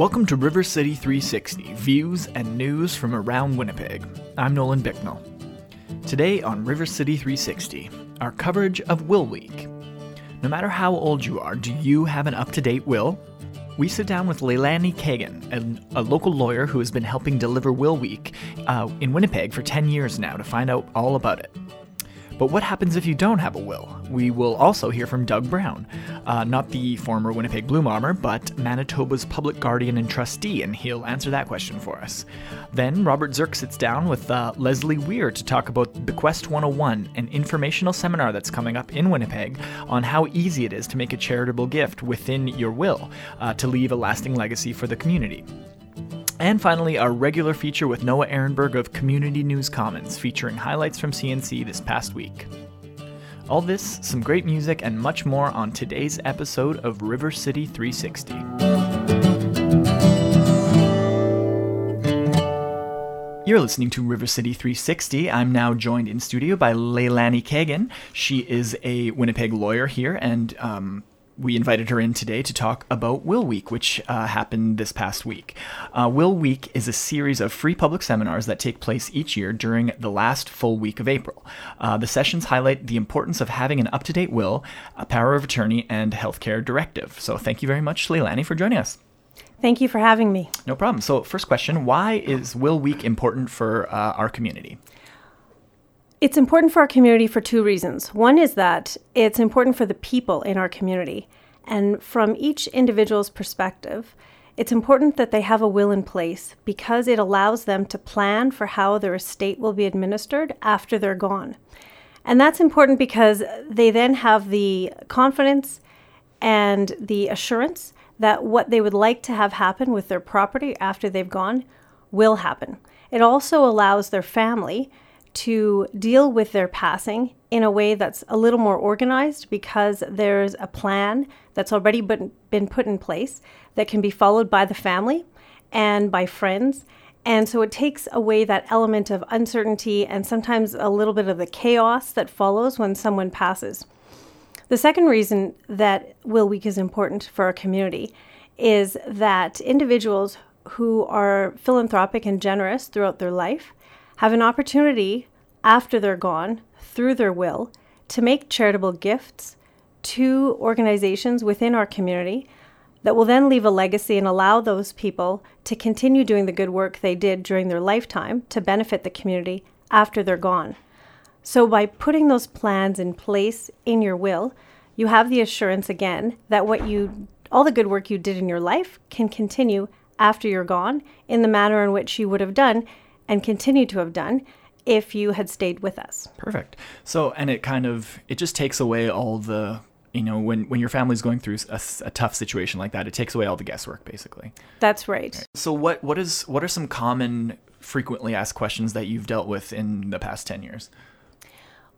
Welcome to River City 360 Views and News from Around Winnipeg. I'm Nolan Bicknell. Today on River City 360, our coverage of Will Week. No matter how old you are, do you have an up to date will? We sit down with Leilani Kagan, a, a, local lawyer who has been helping deliver Will Week uh, in Winnipeg for 10 years now, to find out all about it. But what happens if you don't have a will? We will also hear from Doug Brown, uh, not the former Winnipeg Blue Bomber, but Manitoba's public guardian and trustee, and he'll answer that question for us. Then Robert Zirk sits down with uh, Leslie Weir to talk about Bequest 101, an informational seminar that's coming up in Winnipeg on how easy it is to make a charitable gift within your will uh, to leave a lasting legacy for the community. And finally, our regular feature with Noah Erenberg of Community News Commons, featuring highlights from CNC this past week. All this, some great music, and much more on today's episode of River City 360. You're listening to River City 360. I'm now joined in studio by Leilani Kagan. She is a Winnipeg lawyer here and um, we invited her in today to talk about Will Week, which uh, happened this past week. Uh, Will Week is a series of free public seminars that take place each year during the last full week of April. Uh, the sessions highlight the importance of having an up to date will, a power of attorney, and healthcare directive. So, thank you very much, Leilani, for joining us. Thank you for having me. No problem. So, first question Why is Will Week important for uh, our community? It's important for our community for two reasons. One is that it's important for the people in our community. And from each individual's perspective, it's important that they have a will in place because it allows them to plan for how their estate will be administered after they're gone. And that's important because they then have the confidence and the assurance that what they would like to have happen with their property after they've gone will happen. It also allows their family to deal with their passing in a way that's a little more organized because there's a plan that's already been, put in place that can be followed by the family and by friends. And so it takes away that element of uncertainty and sometimes a little bit of the chaos that follows when someone passes. The second reason that Will Week is important for our community is that individuals who are philanthropic and generous throughout their life have an opportunity after they're gone through their will to make charitable gifts to organizations within our community that will then leave a legacy and allow those people to continue doing the good work they did during their lifetime to benefit the community after they're gone. So, by putting those plans in place in your will, you have the assurance again that what you, all the good work you did in your life, can continue after you're gone in the manner in which you would have done and continue to have done if you had stayed with us. Perfect. So, and it kind of it just takes away all the you know when when your family's going through a, a, tough situation like that it takes away all the guesswork basically that's right. right so what what is what are some common frequently asked questions that you've dealt with in the past 10 years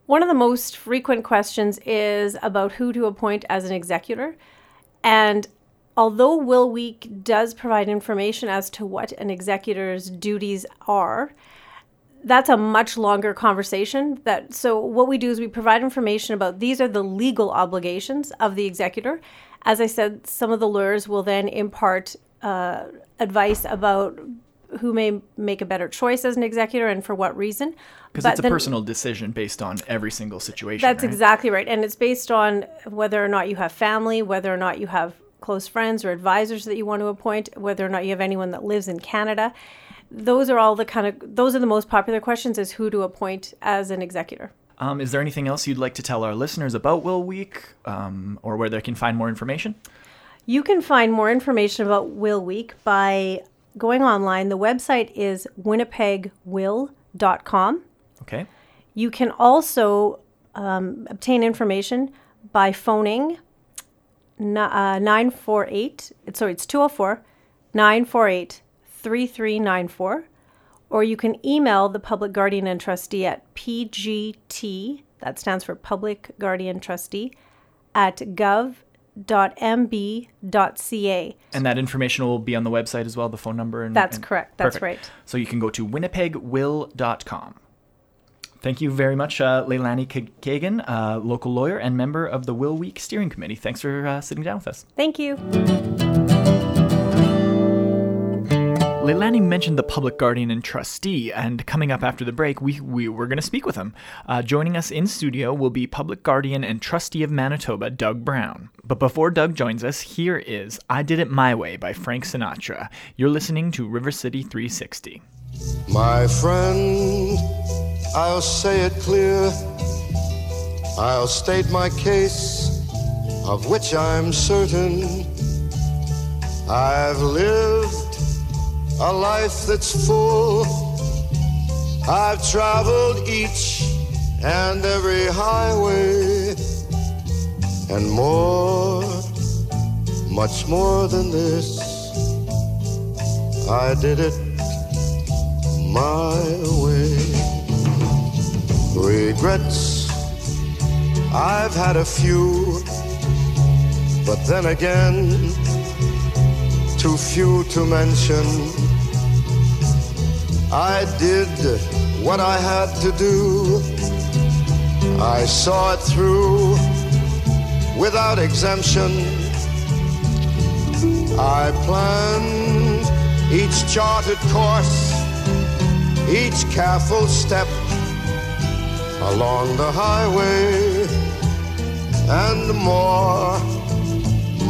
one of the most frequent questions is about who to appoint as an executor and although Will Week does provide information as to what an executor's duties are, that's a much longer conversation that so what we do is we provide information about these are the legal obligations of the executor as i said some of the lawyers will then impart uh, advice about who may make a better choice as an executor and for what reason because it's a then, personal decision based on every single situation that's right? exactly right and it's based on whether or not you have family whether or not you have close friends or advisors that you want to appoint, whether or not you have anyone that lives in Canada. Those are all the kind of those are the most popular questions is who to appoint as an executor. Um, is there anything else you'd like to tell our listeners about Will Week um, or where they can find more information? You can find more information about Will Week by going online. The website is winnipegwill.com. Okay. You can also um, obtain information by phoning uh, 948, sorry, it's 204 948 3394. Or you can email the public guardian and trustee at pgt, that stands for Public Guardian Trustee, at gov.mb.ca. And that information will be on the website as well, the phone number? And, That's and, correct. That's perfect. right. So you can go to winnipegwill.com. Thank you very much, uh, Leilani Kagan, uh, local lawyer and member of the Will Week Steering Committee. Thanks for uh, sitting down with us. Thank you. Leilani mentioned the public guardian and trustee, and coming up after the break, we, we were going to speak with him. Uh, joining us in studio will be public guardian and trustee of Manitoba, Doug Brown. But before Doug joins us, here is I Did It My Way by Frank Sinatra. You're listening to River City 360. My friend, I'll say it clear. I'll state my case, of which I'm certain. I've lived a life that's full. I've traveled each and every highway and more, much more than this. I did it my way. Regrets, I've had a few, but then again, too few to mention. I did what I had to do. I saw it through without exemption. I planned each charted course, each careful step along the highway, and more,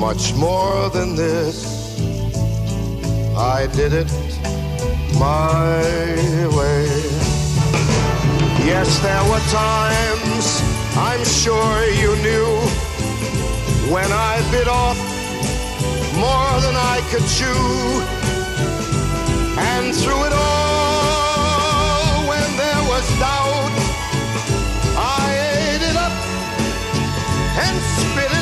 much more than this. I did it my way. Yes, there were times I'm sure you knew when I bit off more than I could chew. And through it all, when there was doubt, I ate it up and spit it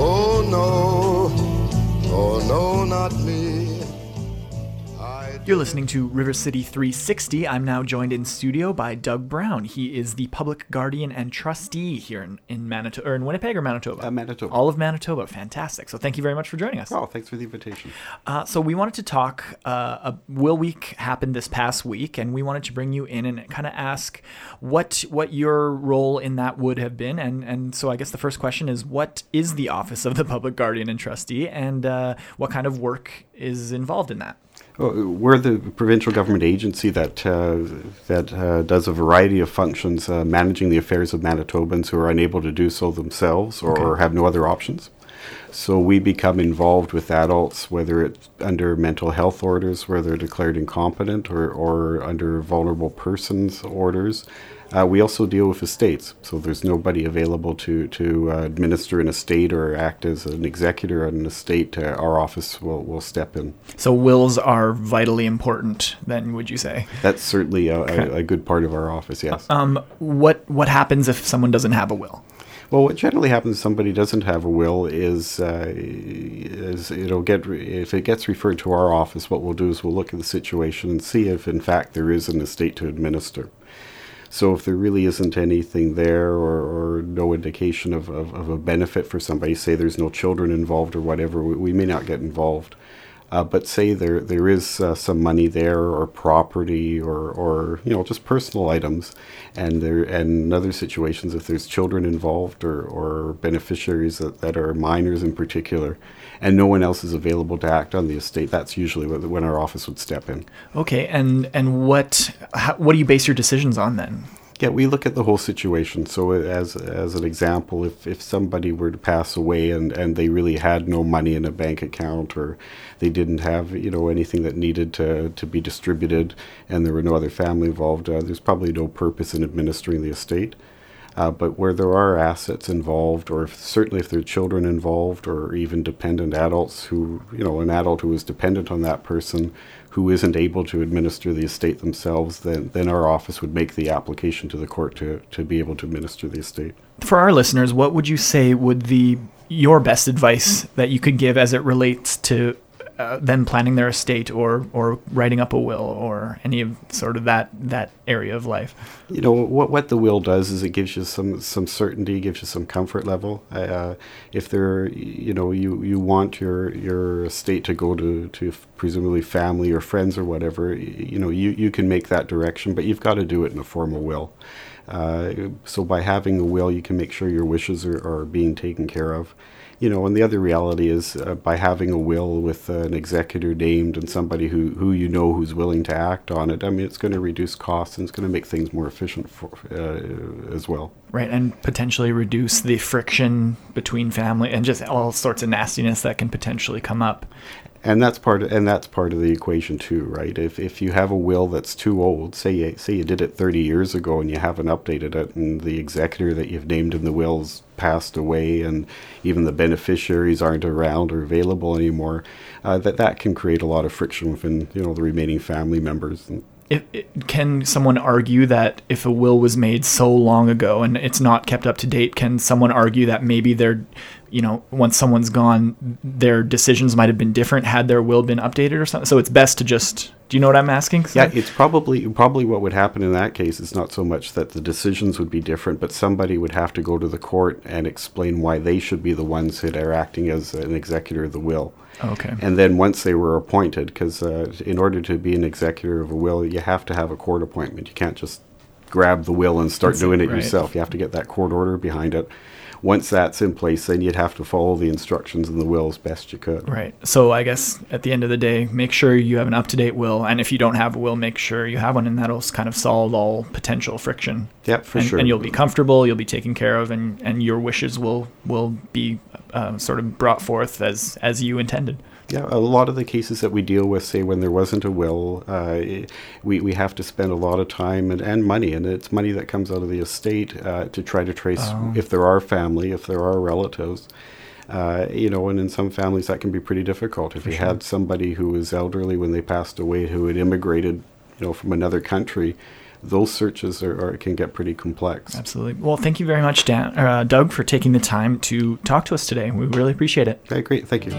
Oh no, oh no, not me. You're listening to River City 360. I'm now joined in studio by Doug Brown. He is the public guardian and trustee here in, in Manitoba, or in Winnipeg or Manitoba? Uh, Manitoba. All of Manitoba. Fantastic. So thank you very much for joining us. Oh, thanks for the invitation. Uh, so we wanted to talk. Uh, a Will Week happened this past week, and we wanted to bring you in and kind of ask what what your role in that would have been. And and so I guess the first question is, what is the office of the public guardian and trustee, and uh, what kind of work is involved in that? Oh, We're the provincial government agency that uh, that uh, does a variety of functions, uh, managing the affairs of Manitobans who are unable to do so themselves or, or have no other options. So we become involved with adults, whether it's under mental health orders, where they're declared incompetent, or, or under vulnerable persons orders. Uh, we also deal with estates, so there's nobody available to to uh, administer an estate or act as an executor on an estate. Uh, our office will, will step in. So wills are vitally important. Then would you say? That's certainly a, a, a good part of our office. Yes. Um, what what happens if someone doesn't have a will? Well, what generally happens if somebody doesn't have a will is, uh, is it'll get re- if it gets referred to our office. What we'll do is we'll look at the situation and see if, in fact, there is an estate to administer. So if there really isn't anything there or, or no indication of, of, of a benefit for somebody, say there's no children involved or whatever, we, we may not get involved. Uh, but say there there is uh, some money there or property or, or you know just personal items, and there and in other situations if there's children involved or, or beneficiaries that, that are minors in particular, and no one else is available to act on the estate, that's usually when our office would step in. Okay, and and what how, what do you base your decisions on then? Yeah, we look at the whole situation. So, as as an example, if, if somebody were to pass away and, and they really had no money in a bank account, or they didn't have you know anything that needed to, to be distributed, and there were no other family involved, uh, there's probably no purpose in administering the estate. Uh, but where there are assets involved, or if, certainly if there are children involved, or even dependent adults who, you know, an adult who is dependent on that person who isn't able to administer the estate themselves, then, then our office would make the application to the court to, to be able to administer the estate. For our listeners, what would you say would the your best advice that you could give as it relates to uh, them planning their estate or or writing up a will or any of sort of that that area of life. You know what what the will does is it gives you some some certainty, gives you some comfort level. Uh, if there, you know, you you want your your estate to go to to presumably family or friends or whatever, you know, you you can make that direction, but you've got to do it in a formal will. Uh, so by having a will, you can make sure your wishes are, are being taken care of you know, and the other reality is uh, by having a will with uh, an executor named and somebody who, who you know who's willing to act on it, I mean, it's going to reduce costs and it's going to make things more efficient for, uh, as well. Right, and potentially reduce the friction between family and just all sorts of nastiness that can potentially come up and that's part of, and that's part of the equation too, right? If if you have a will that's too old, say you, say you did it 30 years ago and you haven't updated it, and the executor that you've named in the will's passed away, and even the beneficiaries aren't around or available anymore, uh, that that can create a lot of friction within you know the remaining family members. And, if, can someone argue that if a will was made so long ago and it's not kept up to date, can someone argue that maybe they're you know, once someone's gone, their decisions might have been different had their will been updated or something. So it's best to just. Do you know what I'm asking? Yeah, it's probably probably what would happen in that case is not so much that the decisions would be different, but somebody would have to go to the court and explain why they should be the ones that are acting as an executor of the will. Okay. And then once they were appointed, because uh, in order to be an executor of a will, you have to have a court appointment. You can't just grab the will and start That's doing it, right. yourself. You have to get that court order behind it once that's in place, then you'd have to follow the instructions in the will as best you could. Right. So I guess at the end of the day, make sure you have an up to date will, and if you don't have a will, make sure you have one, and that'll kind of solve all potential friction. Yep, for and, sure. And you'll be comfortable, you'll be taken care of, and, and your wishes will will be uh, sort of brought forth as as you intended. Yeah, a lot of the cases that we deal with, say when there wasn't a will, uh, we, we have to spend a lot of time and, and money, and it's money that comes out of the estate uh, to try to trace oh. if there are family, if there are relatives. Uh, you know, and in some families that can be pretty difficult. If For you sure. had somebody who was elderly when they passed away, who had immigrated, you know, from another country, those searches are, are, can get pretty complex. Absolutely. Well, thank you very much, Dan, uh, Doug, for taking the time to talk to us today. We really appreciate it. Okay, great. Thank you.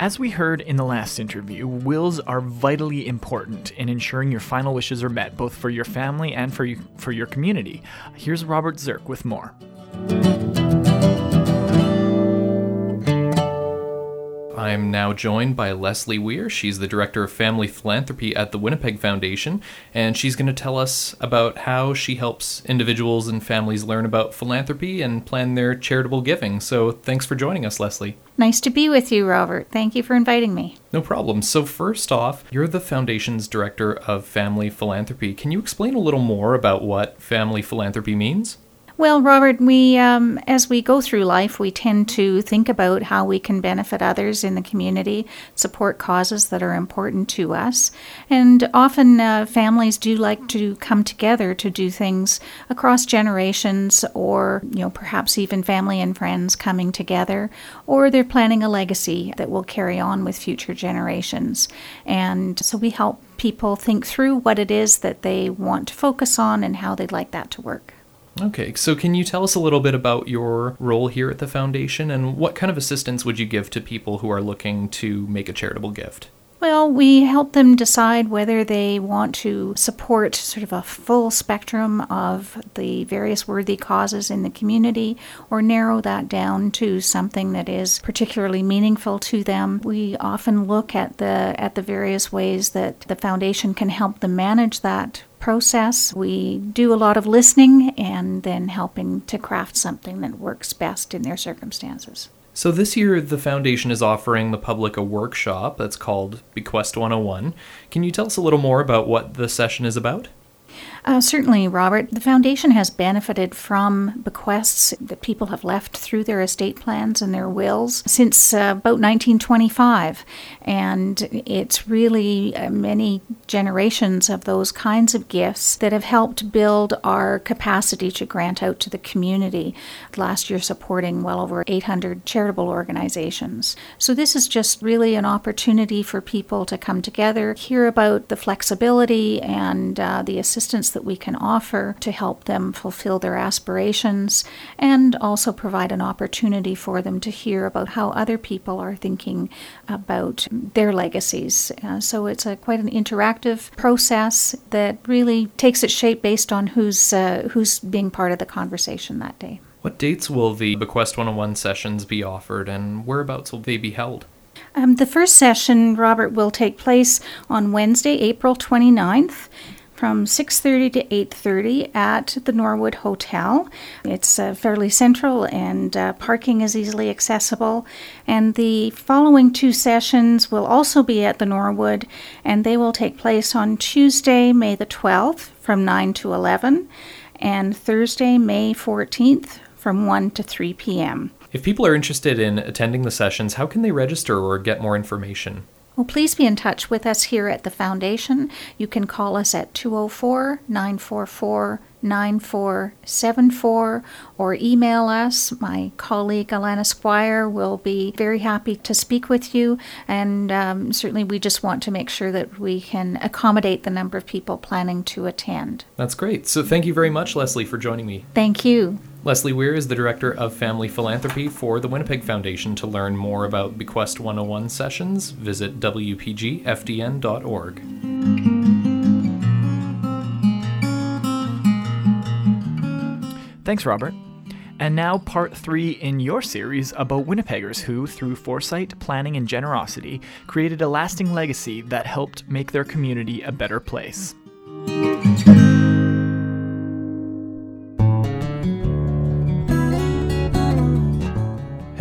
As we heard in the last interview, wills are vitally important in ensuring your final wishes are met, both for your family and for you, for your community. Here's Robert Zirk with more. I'm now joined by Leslie Weir. She's the Director of Family Philanthropy at the Winnipeg Foundation, and she's going to tell us about how she helps individuals and families learn about philanthropy and plan their charitable giving. So, thanks for joining us, Leslie. Nice to be with you, Robert. Thank you for inviting me. No problem. So, first off, you're the Foundation's Director of Family Philanthropy. Can you explain a little more about what family philanthropy means? Well, Robert, we um, as we go through life, we tend to think about how we can benefit others in the community, support causes that are important to us, and often uh, families do like to come together to do things across generations, or you know perhaps even family and friends coming together, or they're planning a legacy that will carry on with future generations, and so we help people think through what it is that they want to focus on and how they'd like that to work. Okay, so can you tell us a little bit about your role here at the foundation and what kind of assistance would you give to people who are looking to make a charitable gift? Well, we help them decide whether they want to support sort of a full spectrum of the various worthy causes in the community or narrow that down to something that is particularly meaningful to them. We often look at the at the various ways that the foundation can help them manage that process. We do a lot of listening and then helping to craft something that works best in their circumstances. So, this year, the Foundation is offering the public a workshop that's called Bequest 101. Can you tell us a little more about what the session is about? Uh, certainly, Robert. The foundation has benefited from bequests that people have left through their estate plans and their wills since uh, about 1925. And it's really uh, many generations of those kinds of gifts that have helped build our capacity to grant out to the community. Last year, supporting well over 800 charitable organizations. So, this is just really an opportunity for people to come together, hear about the flexibility and uh, the assistance that we can offer to help them fulfill their aspirations, and also provide an opportunity for them to hear about how other people are thinking about their legacies. Uh, so it's a, quite an interactive process that really takes its shape based on who's uh, who's being part of the conversation that day. What dates will the Bequest 101 sessions be offered, and whereabouts will they be held? Um, the first session, Robert, will take place on Wednesday, April 29th from 6:30 to 8:30 at the Norwood Hotel. It's uh, fairly central and uh, parking is easily accessible. And the following two sessions will also be at the Norwood and they will take place on Tuesday, May the 12th from 9 to 11 and Thursday, May 14th from 1 to 3 p.m. If people are interested in attending the sessions, how can they register or get more information? Well, please be in touch with us here at the Foundation. You can call us at 204 944 9474 or email us. My colleague Alana Squire will be very happy to speak with you. And um, certainly, we just want to make sure that we can accommodate the number of people planning to attend. That's great. So, thank you very much, Leslie, for joining me. Thank you. Leslie Weir is the Director of Family Philanthropy for the Winnipeg Foundation. To learn more about Bequest 101 sessions, visit WPGFDN.org. Thanks, Robert. And now, part three in your series about Winnipeggers who, through foresight, planning, and generosity, created a lasting legacy that helped make their community a better place.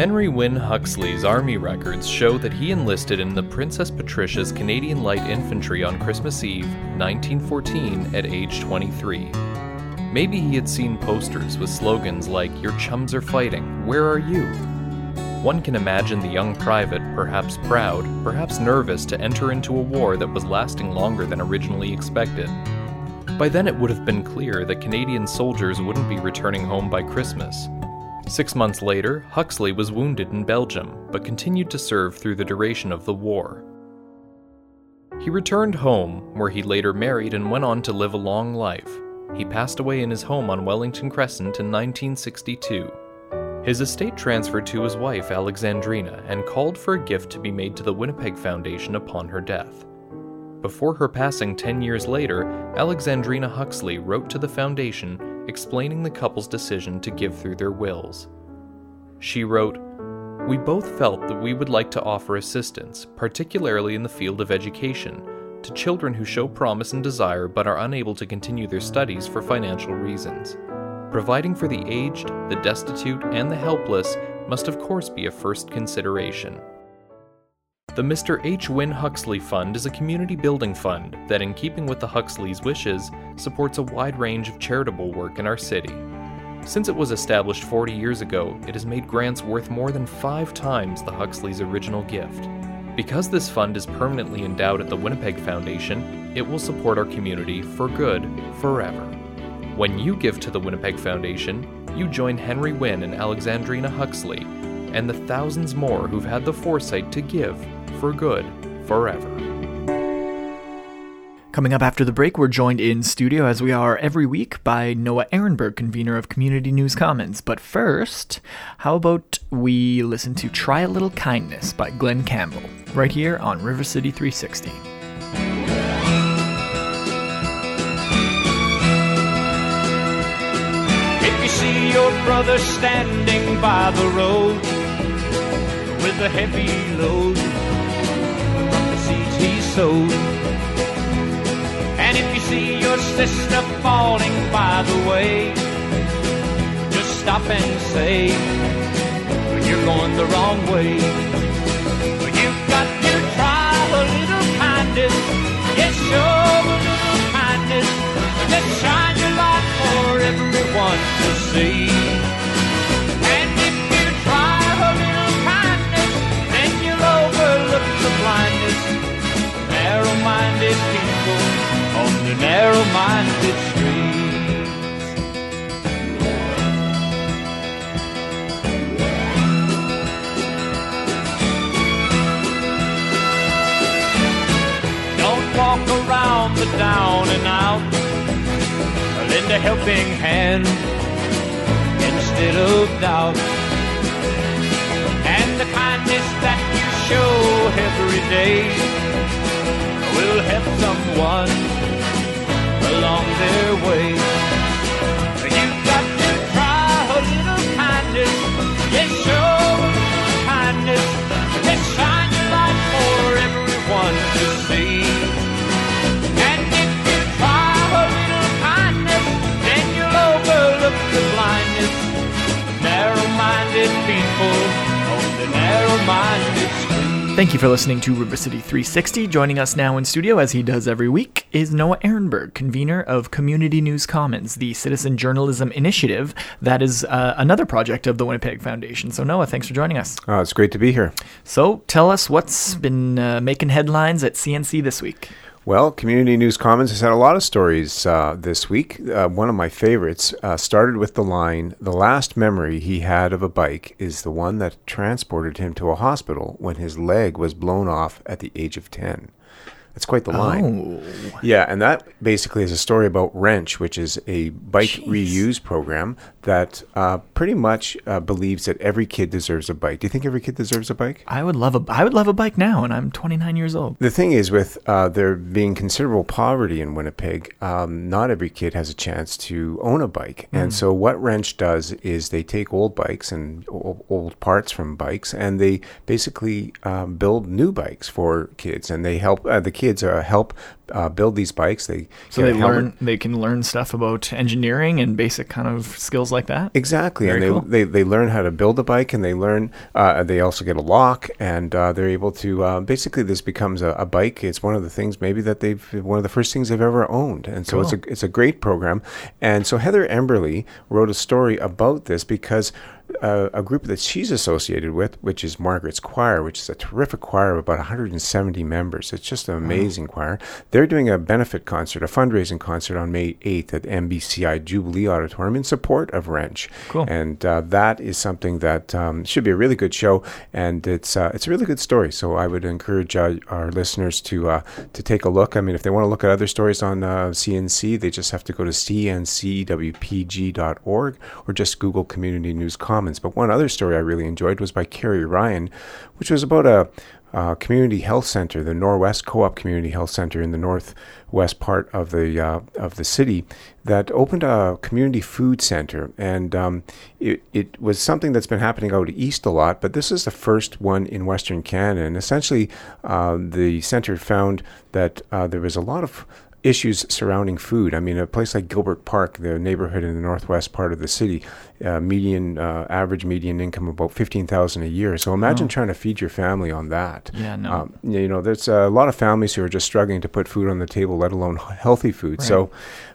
Henry Wynne Huxley's Army records show that he enlisted in the Princess Patricia's Canadian Light Infantry on Christmas Eve, 1914, at age 23. Maybe he had seen posters with slogans like, Your chums are fighting, where are you? One can imagine the young private, perhaps proud, perhaps nervous to enter into a war that was lasting longer than originally expected. By then, it would have been clear that Canadian soldiers wouldn't be returning home by Christmas. Six months later, Huxley was wounded in Belgium, but continued to serve through the duration of the war. He returned home, where he later married and went on to live a long life. He passed away in his home on Wellington Crescent in 1962. His estate transferred to his wife Alexandrina and called for a gift to be made to the Winnipeg Foundation upon her death. Before her passing 10 years later, Alexandrina Huxley wrote to the foundation explaining the couple's decision to give through their wills. She wrote, We both felt that we would like to offer assistance, particularly in the field of education, to children who show promise and desire but are unable to continue their studies for financial reasons. Providing for the aged, the destitute, and the helpless must, of course, be a first consideration. The Mr. H. Wynne Huxley Fund is a community building fund that, in keeping with the Huxleys' wishes, supports a wide range of charitable work in our city. Since it was established 40 years ago, it has made grants worth more than five times the Huxleys' original gift. Because this fund is permanently endowed at the Winnipeg Foundation, it will support our community for good forever. When you give to the Winnipeg Foundation, you join Henry Wynne and Alexandrina Huxley and the thousands more who've had the foresight to give for good forever. Coming up after the break, we're joined in studio, as we are every week, by Noah Erenberg, convener of Community News Commons. But first, how about we listen to Try a Little Kindness by Glen Campbell, right here on River City 360. If you see your brother standing by the road with a heavy load from the seeds and if you see your sister falling by the way, just stop and say, When You're going the wrong way. You've got to try a little kindness, yes, show a little kindness, just try want to see. Narrow-minded people on the narrow-minded streets. Don't walk around the down and out. Lend a helping hand instead of doubt. And the kindness that you show every day will help someone along their way. You've got to try a little kindness. Yes, show a little kindness. Yes, shine your light for everyone to see. And if you try a little kindness, then you'll overlook the blindness. Narrow-minded people on the narrow-minded street. Thank you for listening to River City 360. Joining us now in studio, as he does every week, is Noah Erenberg, convener of Community News Commons, the citizen journalism initiative that is uh, another project of the Winnipeg Foundation. So, Noah, thanks for joining us. Oh, it's great to be here. So, tell us what's been uh, making headlines at CNC this week. Well, Community News Commons has had a lot of stories uh, this week. Uh, one of my favorites uh, started with the line The last memory he had of a bike is the one that transported him to a hospital when his leg was blown off at the age of 10. That's quite the line. Oh, Yeah, and that basically is a story about Wrench, which is a bike Jeez. reuse program that uh, pretty much uh, believes that every kid deserves a bike. Do you think every kid deserves a bike? I would love a I would love a bike now, and I'm 29 years old. The thing is, with uh, there being considerable poverty in Winnipeg, um, not every kid has a chance to own a bike. And so, what Wrench does is they take old bikes and old parts from bikes, and they basically um, build new bikes for kids. And they help uh, the kids uh, help uh, build these bikes. They So they helmet- learn they can learn stuff about engineering and basic kind of skills like that. Exactly, Very and cool. they, they they learn how to build a bike, and they learn. Uh, they also get a lock, and uh, they're able to. Uh, basically, this becomes a, a bike. It's one of the things maybe that they've one of the first things they've ever owned, and so it's a it's a great program. And so Heather Emberley wrote a story about this because. Uh, a group that she's associated with, which is Margaret's Choir, which is a terrific choir of about 170 members. It's just an amazing choir. They're doing a benefit concert, a fundraising concert on May 8th at MBCI Jubilee Auditorium in support of Wrench. Cool. And uh, that is something that um, should be a really good show, and it's uh, it's a really good story. So I would encourage uh, our listeners to uh, to take a look. I mean, if they want to look at other stories on uh, CNC, they just have to go to cncwpg.org or just Google Community News Commons. But one other story I really enjoyed was by Carrie Ryan, which was about a community health center, the Norwest Co-op Community Health Center in the northwest part of the uh, of the city, that opened a community food center, and um, it it was something that's been happening out east a lot, but this is the first one in Western Canada, and essentially, uh, the center found that uh, there was a lot of issues surrounding food. I mean, a place like Gilbert Park, the neighborhood in the northwest part of the city, uh, median uh, average median income about fifteen thousand a year. So imagine trying to feed your family on that. Yeah, no. Um, you know, there's a lot of families who are just struggling to put food on the table, let alone healthy food. So,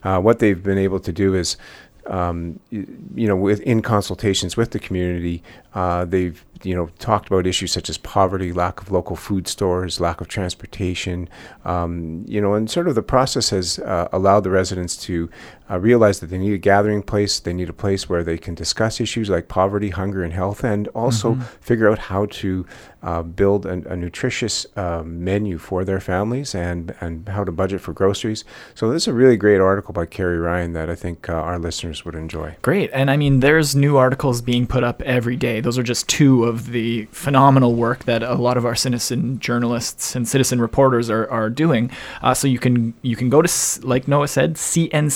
uh, what they've been able to do is. Um, you know, with in consultations with the community, uh, they've you know talked about issues such as poverty, lack of local food stores, lack of transportation. Um, you know, and sort of the process has uh, allowed the residents to uh, realize that they need a gathering place. They need a place where they can discuss issues like poverty, hunger, and health, and also figure out how to uh, build an, a nutritious uh, menu for their families and and how to budget for groceries. So this is a really great article by Carrie Ryan that I think uh, our listeners would enjoy. Great. And I mean, there's new articles being put up every day. Those are just two of the phenomenal work that a lot of our citizen journalists and citizen reporters are, are doing. Uh, so you can you can go to, like Noah said, cncwpg.org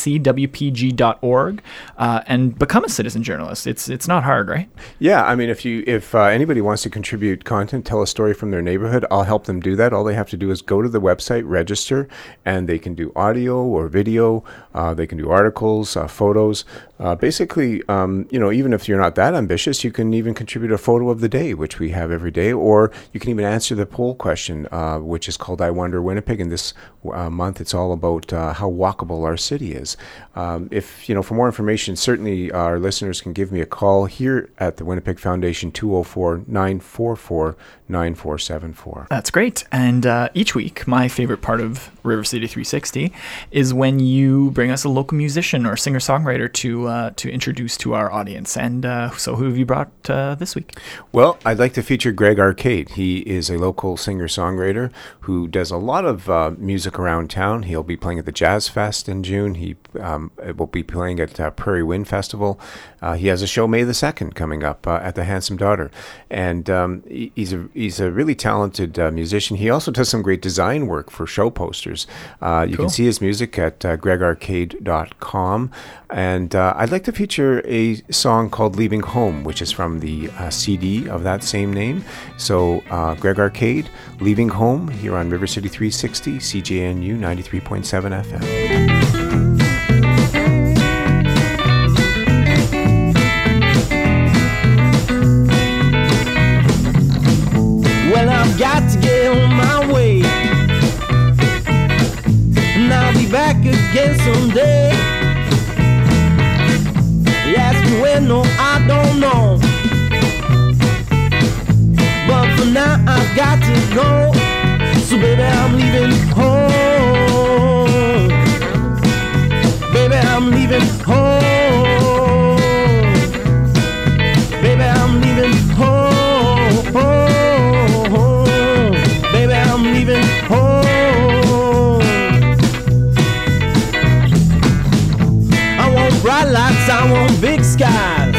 uh, and become a citizen journalist. It's it's not hard, right? Yeah, I mean, if you if uh, anybody wants to contribute content, tell a story from their neighborhood, I'll help them do that. All they have to do is go to the website, register, and they can do audio or video. Uh, they can do articles, uh, photos. Uh, basically, um, you know, even if you're not that ambitious, you can even contribute a photo of the the day, which we have every day, or you can even answer the poll question, uh, which is called "I Wonder Winnipeg." And this uh, month, it's all about uh, how walkable our city is. Um, if you know, for more information, certainly our listeners can give me a call here at the Winnipeg Foundation 204 944 9474. That's great. And uh, each week, my favorite part of River City 360 is when you bring us a local musician or singer songwriter to uh, to introduce to our audience. And so, who have you brought this week? Well, I'd like to feature Greg Arcade. He is a local singer songwriter who does a lot of uh, music around town. He'll be playing at the Jazz Fest in June. He um, will be playing at uh, Prairie Wind Festival. He has a show May the 2nd coming up at the Handsome Daughter. And um, he's a he's a really talented uh, musician. He also does some great design work for show posters. Uh, you Cool. can see his music at uh, gregarcade.com. And uh, I'd like to feature a song called Leaving Home, which is from the uh, CD of that same name. So, uh, Greg Arcade, Leaving Home, here on River City 360, CJNU 93.7 FM. Got to go. So, baby, I'm leaving home. Baby, I'm leaving home. Baby, I'm leaving home. Baby, I'm leaving home. I want bright lights, I want big skies.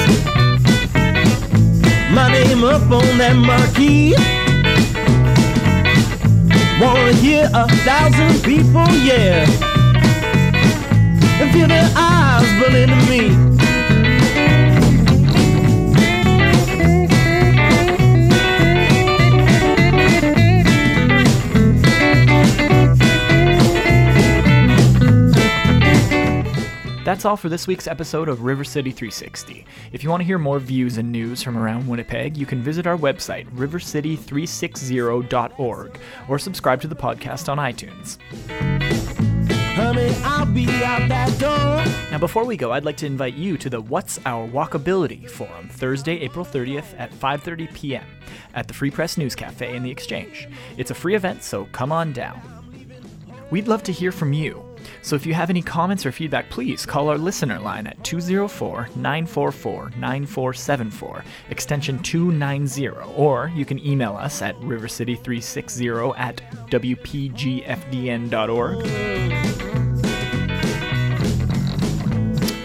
My name up on that marquee. A thousand people, yeah. And feel their eyes burning to me. That's all for this week's episode of River City 360. If you want to hear more views and news from around Winnipeg, you can visit our website, rivercity360.org, or subscribe to the podcast on iTunes. Honey, be out that door. Now, before we go, I'd like to invite you to the What's Our Walkability Forum Thursday, April 30th at 5:30 p.m. at the Free Press News Cafe in the Exchange. It's a free event, so come on down. We'd love to hear from you. So if you have any comments or feedback, please call our listener line at 204 944 9474, extension 290, or you can email us at rivercity360 at wpgfdn.org.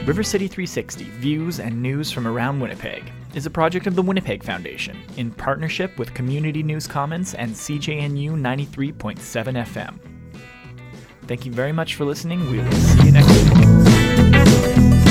River City 360 Views and News from Around Winnipeg is a project of the Winnipeg Foundation in partnership with Community News Commons and CJNU 93.7 FM. Thank you very much for listening. We will see you next week.